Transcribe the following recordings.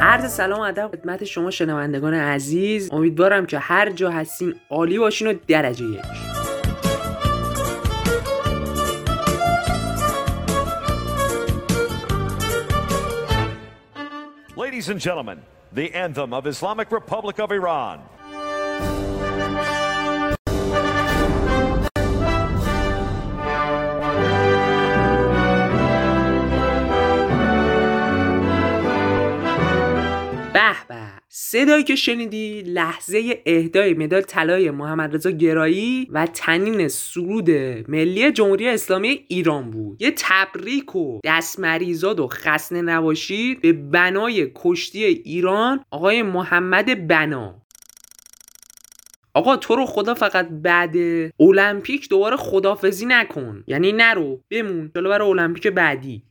عرض سلام و ادب خدمت شما شنوندگان عزیز امیدوارم که هر جا هستین عالی باشین و درجه یک Ladies and gentlemen, the anthem of Islamic Republic of Iran. صدایی که شنیدی لحظه اهدای مدال طلای محمد رضا گرایی و تنین سرود ملی جمهوری اسلامی ایران بود. یه تبریک و دست مریزاد و خسنه نباشید به بنای کشتی ایران آقای محمد بنا. آقا تو رو خدا فقط بعد المپیک دوباره خدافزی نکن. یعنی نرو بمون جلو برای المپیک بعدی.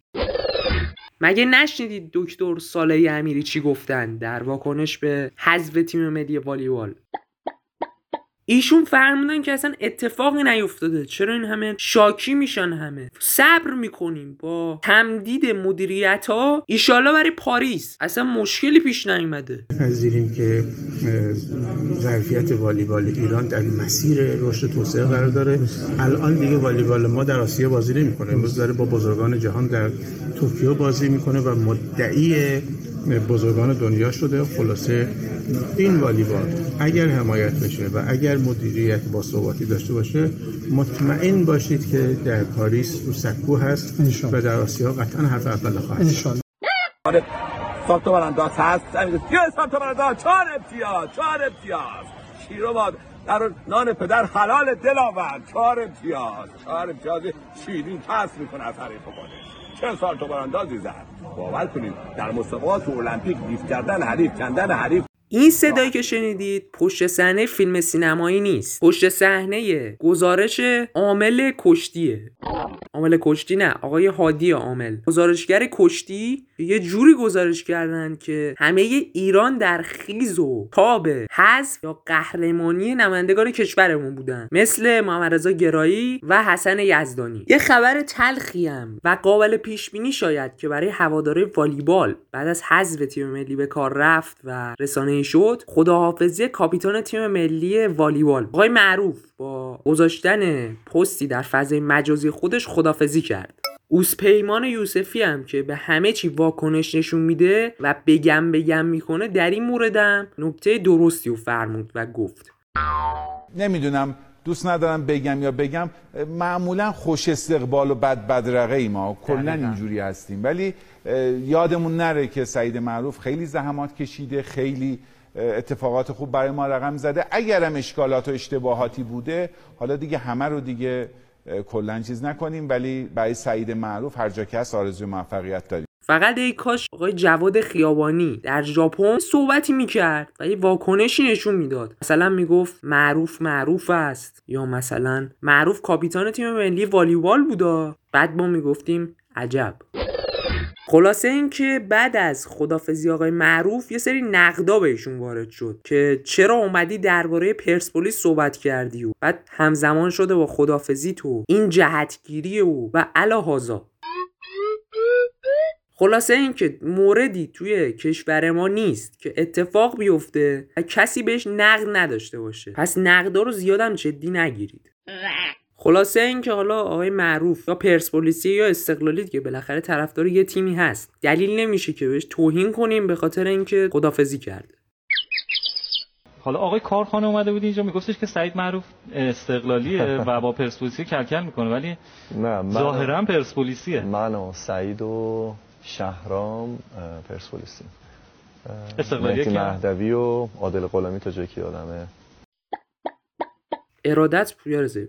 مگه نشنیدید دکتر صالح امیری چی گفتن در واکنش به حذف تیم ملی والیبال؟ ایشون فرمودن که اصلا اتفاقی نیفتاده. چرا این همه شاکی میشن همه؟ صبر می‌کنیم با تمدید مدیریت ها ایشالله برای پاریس. اصلا مشکلی پیش نیومده. پذیریم که ظرفیت والیبال ایران در مسیر رشد توسعه قرار داره. الان دیگه والیبال ما در آسیا بازی نمی‌کنه. امروز داره با بزرگان جهان در توکیو بازی می‌کنه و مدعی بزرگان دنیا شده. خلاصه این والیبال اگر حمایت بشه و اگر مدیریت با ثباتی داشته باشه مطمئن باشید که در پاریس رو سکو هست و در آسیا قطعا حرف اول خواهد شد. سانتا برانداز هست. یه سانتا برانداز چهار امتیاز چهار امتیاز. شیرو باد در نان پدر حلال دل آورد چهار امتیاز. چهار امتیاز شیرین پس می‌کنه از حریف خودش چه سانتا براندازی زد. باور کنید در مسابقات المپیک دیف کردن حریف کندن حریف این صدایی که شنیدید پشت صحنه فیلم سینمایی نیست. پشت صحنه گزارش عامل کشتیه. عامل کشتی نه آقای هادی عامل. گزارشگر کشتی یه جوری گزارش کردن که همه ایران در خیز و تاب حذف یا قهرمانی نمایندگان کشورمون بودن. مثل محمد رضا گرایی و حسن یزدانی. یه خبر تلخی هم و قابل پیش بینی شاید که برای هواداره والیبال بعد از حذف تیم ملی به کار رفت و رسانه شد خداحافظی کاپیتان تیم ملی والیبال. آقای معروف با گذاشتن پستی در فضای مجازی خودش خدافزی کرد. اوسپیمان یوسفی هم که به همه چی واکنش نشون میده و بگم بگم می‌کنه در این موردم نکته درستی رو فرمود و گفت. نمی‌دونم دوست ندارم بگم یا بگم معمولا خوش استقبال و بد بدرقه ای ما کلا اینجوری هستیم. ولی یادمون نره که سعید معروف خیلی زحمات کشیده خیلی اتفاقات خوب برای ما رقم زده. اگرم اشکالات و اشتباهاتی بوده حالا دیگه همه رو دیگه کلا چیز نکنیم. ولی برای سعید معروف هر جا که هست آرزوی موفقیت داریم. فقط ای کاش آقای جواد خیابانی در ژاپن صحبتی می‌کرد و یه واکنشی نشون می‌داد. مثلا می‌گفت معروف معروف است یا مثلا معروف کاپیتان تیم ملی والیبال بودا. بعد ما می‌گفتیم عجب. خلاصه اینکه بعد از خدافزی آقای معروف یه سری نقدا بهشون وارد شد که چرا اومدی درباره پرسپولیس صحبت کردی و بعد همزمان شده با خدافزی تو این جهتگیری او و الهازا خلاصه اینکه موردی توی کشور ما نیست که اتفاق بیفته و کسی بهش نقد نداشته باشه. پس نقدا رو زیادم جدی نگیرید. خلاصه اینکه حالا آقای معروف یا پرسپولیسی یا استقلالی که بالاخره طرفدار یه تیمی هست دلیل نمیشه که بهش توهین کنیم به خاطر اینکه خدافزی کرده. حالا آقای کارخانه اومده بود اینجا میگفتش که سعید معروف استقلالیه و با پرسپولیسی کلکل می‌کنه ولی نه من ظاهرا پرسپولیسیه. من و سعید و شهرام پرسپولیسی. مهدی مهدوی و عادل غلامی تا جایی که یادمه. ارادت پویا رضایی